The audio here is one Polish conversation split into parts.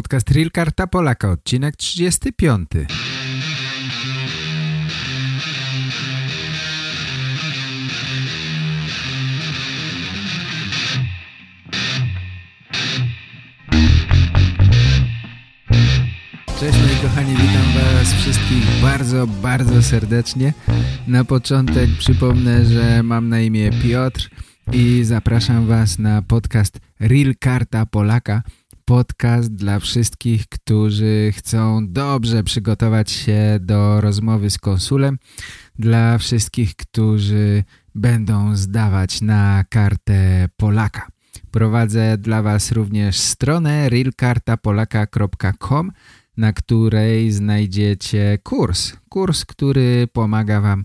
podcast Real Karta Polaka, odcinek 35. Cześć moi kochani, witam was wszystkich bardzo, bardzo serdecznie. Na początek przypomnę, że mam na imię Piotr i zapraszam was na podcast Real Karta Polaka. Podcast dla wszystkich, którzy chcą dobrze przygotować się do rozmowy z konsulem. Dla wszystkich, którzy będą zdawać na kartę Polaka. Prowadzę dla was również stronę realkartapolaka.com na której znajdziecie kurs. Kurs, który pomaga wam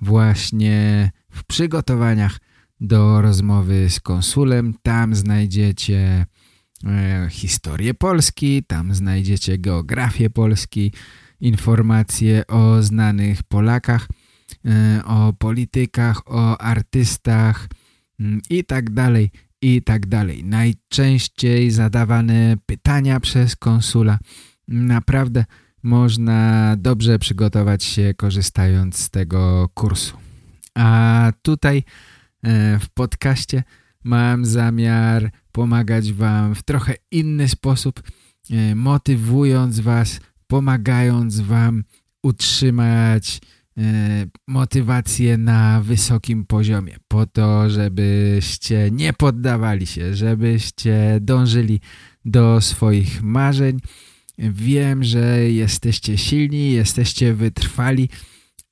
właśnie w przygotowaniach do rozmowy z konsulem. Tam znajdziecie historię Polski, tam znajdziecie geografię Polski, informacje o znanych Polakach, e, o politykach, o artystach mm, i tak dalej, i tak dalej. Najczęściej zadawane pytania przez konsula – naprawdę można dobrze przygotować się korzystając z tego kursu. A tutaj e, w podcaście mam zamiar pomagać Wam w trochę inny sposób, e, motywując Was, pomagając Wam utrzymać e, motywację na wysokim poziomie. Po to, żebyście nie poddawali się, żebyście dążyli do swoich marzeń, Wiem, że jesteście silni, jesteście wytrwali,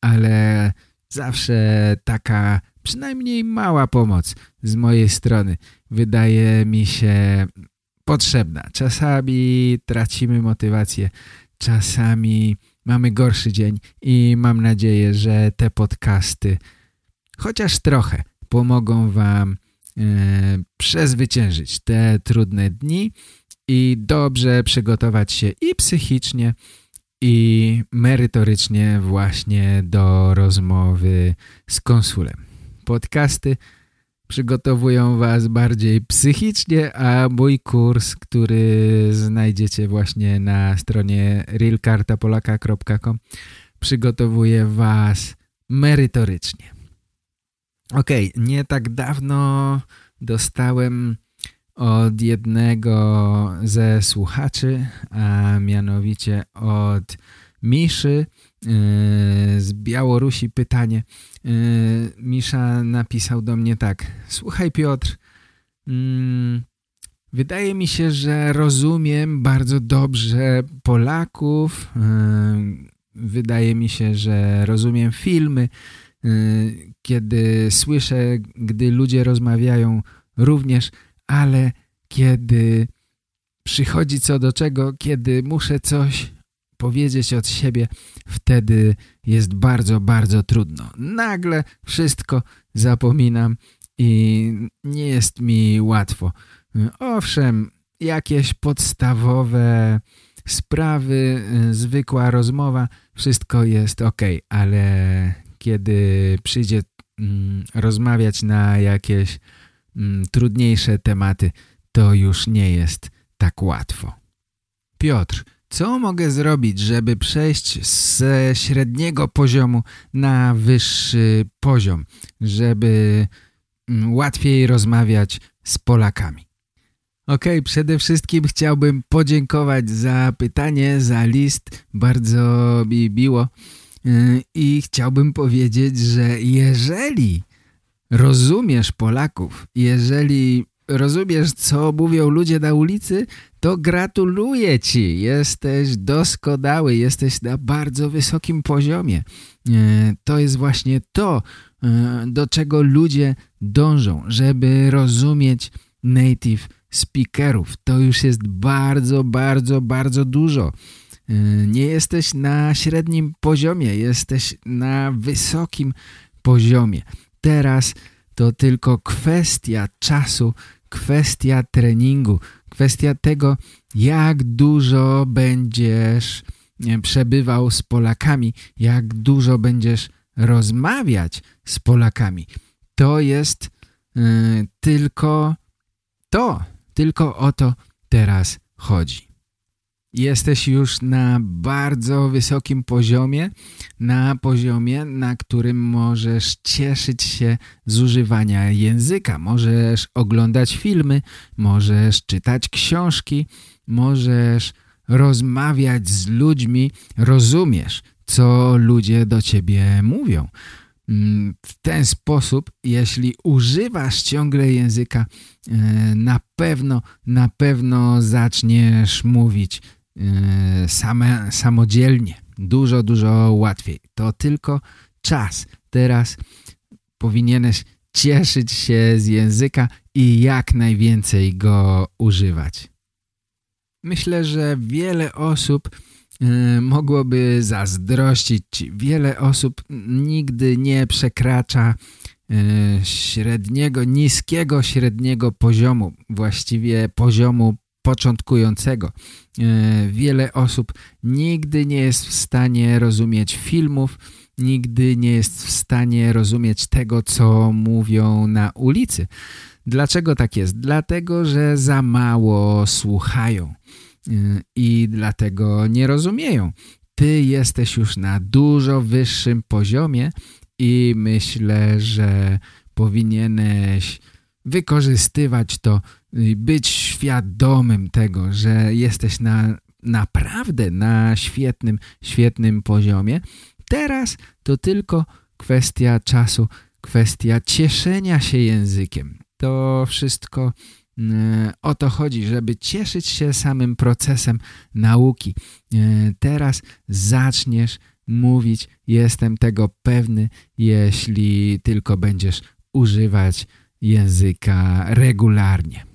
ale zawsze taka przynajmniej mała pomoc z mojej strony wydaje mi się potrzebna. Czasami tracimy motywację, czasami mamy gorszy dzień i mam nadzieję, że te podcasty chociaż trochę pomogą Wam e, przezwyciężyć te trudne dni i dobrze przygotować się i psychicznie, i merytorycznie właśnie do rozmowy z konsulem. Podcasty przygotowują Was bardziej psychicznie, a mój kurs, który znajdziecie właśnie na stronie realkartapolaka.com przygotowuje Was merytorycznie. Ok, nie tak dawno dostałem od jednego ze słuchaczy, a mianowicie od Miszy z Białorusi pytanie. Y, Misza napisał do mnie tak. Słuchaj Piotr, mm, wydaje mi się, że rozumiem bardzo dobrze Polaków. Y, wydaje mi się, że rozumiem filmy. Kiedy słyszę, gdy ludzie rozmawiają również ale kiedy przychodzi co do czego, kiedy muszę coś powiedzieć od siebie, wtedy jest bardzo, bardzo trudno. Nagle wszystko zapominam i nie jest mi łatwo. Owszem, jakieś podstawowe sprawy, zwykła rozmowa, wszystko jest ok, ale kiedy przyjdzie mm, rozmawiać na jakieś mm, trudniejsze tematy, to już nie jest tak łatwo. Piotr, co mogę zrobić, żeby przejść ze średniego poziomu na wyższy poziom, żeby mm, łatwiej rozmawiać z Polakami? Ok, przede wszystkim chciałbym podziękować za pytanie, za list. Bardzo mi miło. Y, I chciałbym powiedzieć, że jeżeli rozumiesz Polaków, jeżeli rozumiesz, co mówią ludzie na ulicy, to gratuluję Ci. Jesteś doskonały, jesteś na bardzo wysokim poziomie. E, to jest właśnie to, e, do czego ludzie dążą, żeby rozumieć native speakerów. To już jest bardzo, bardzo, bardzo dużo. E, nie jesteś na średnim poziomie, jesteś na wysokim poziomie teraz to tylko kwestia czasu, kwestia treningu, kwestia tego, jak dużo będziesz przebywał z Polakami, jak dużo będziesz rozmawiać z Polakami. To jest y, tylko to, tylko o to teraz chodzi. Jesteś już na bardzo wysokim poziomie, na poziomie, na którym możesz cieszyć się z używania języka. Możesz oglądać filmy, możesz czytać książki, możesz rozmawiać z ludźmi, rozumiesz, co ludzie do ciebie mówią. Mm, w ten sposób, jeśli używasz ciągle języka, e, na pewno, na pewno zaczniesz mówić same, samodzielnie. Dużo, dużo łatwiej. To tylko czas. Teraz powinieneś cieszyć się z języka i jak najwięcej go używać. Myślę, że wiele osób E, mogłoby zazdrościć ci. Wiele osób nigdy nie przekracza e, średniego, niskiego średniego poziomu, właściwie poziomu początkującego. E, wiele osób nigdy nie jest w stanie rozumieć filmów, nigdy nie jest w stanie rozumieć tego, co mówią na ulicy. Dlaczego tak jest? Dlatego, że za mało słuchają i dlatego nie rozumieją. Ty jesteś już na dużo wyższym poziomie i myślę, że powinieneś wykorzystywać to być świadomym tego, że jesteś na naprawdę na świetnym, świetnym poziomie. Teraz to tylko kwestia czasu, kwestia cieszenia się językiem. To wszystko E, o to chodzi, żeby cieszyć się samym procesem nauki. E, teraz zaczniesz mówić, jestem tego pewny, jeśli tylko będziesz używać języka regularnie.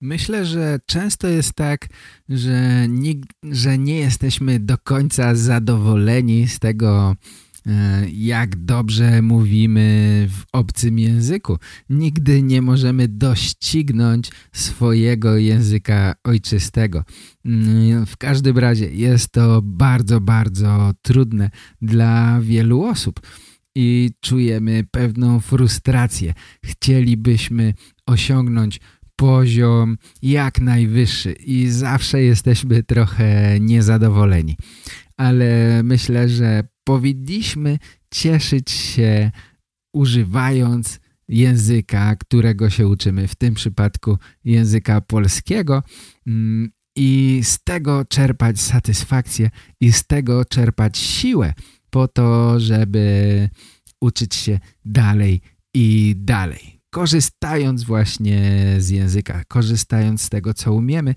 Myślę, że często jest tak, że nie, że nie jesteśmy do końca zadowoleni z tego, E, jak dobrze mówimy w obcym języku. Nigdy nie możemy doścignąć swojego języka ojczystego. Mm, w każdym razie jest to bardzo, bardzo trudne dla wielu osób i czujemy pewną frustrację. Chcielibyśmy osiągnąć poziom jak najwyższy i zawsze jesteśmy trochę niezadowoleni. Ale myślę, że powinniśmy cieszyć się używając języka, którego się uczymy, w tym przypadku języka polskiego mm, i z tego czerpać satysfakcję i z tego czerpać siłę po to, żeby uczyć się dalej i dalej. Korzystając właśnie z języka, korzystając z tego, co umiemy,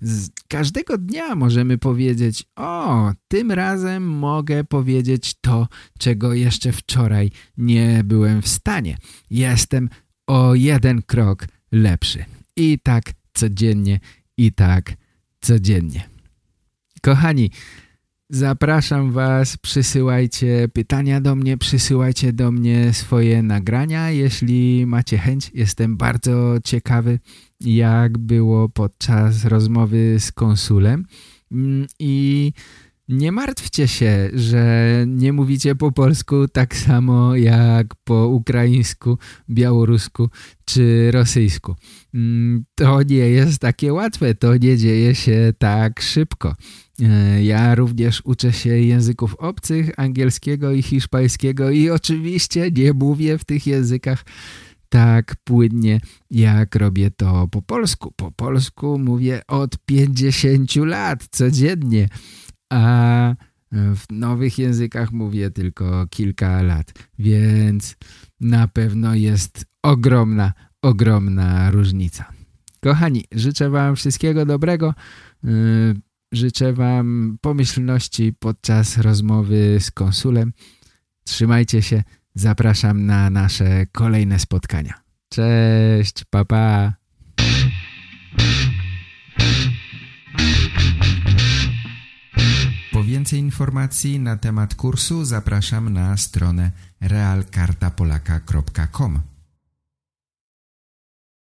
z każdego dnia możemy powiedzieć, o, tym razem mogę powiedzieć to, czego jeszcze wczoraj nie byłem w stanie. Jestem o jeden krok lepszy. I tak codziennie, i tak codziennie. Kochani, Zapraszam Was, przysyłajcie pytania do mnie, przysyłajcie do mnie swoje nagrania, jeśli macie chęć. Jestem bardzo ciekawy, jak było podczas rozmowy z konsulem mm, i nie martwcie się, że nie mówicie po polsku tak samo jak po ukraińsku, białorusku czy rosyjsku. Mm, to nie jest takie łatwe, to nie dzieje się tak szybko. E, ja również uczę się języków obcych, angielskiego i hiszpańskiego i oczywiście nie mówię w tych językach tak płynnie, jak robię to po polsku. Po polsku mówię od 50 lat codziennie, a w nowych językach mówię tylko kilka lat, więc na pewno jest ogromna, ogromna różnica. Kochani, życzę Wam wszystkiego dobrego. Y, życzę Wam pomyślności podczas rozmowy z konsulem. Trzymajcie się. Zapraszam na nasze kolejne spotkania. Cześć, papa. Pa. Więcej informacji na temat kursu zapraszam na stronę realkartapolaka.com.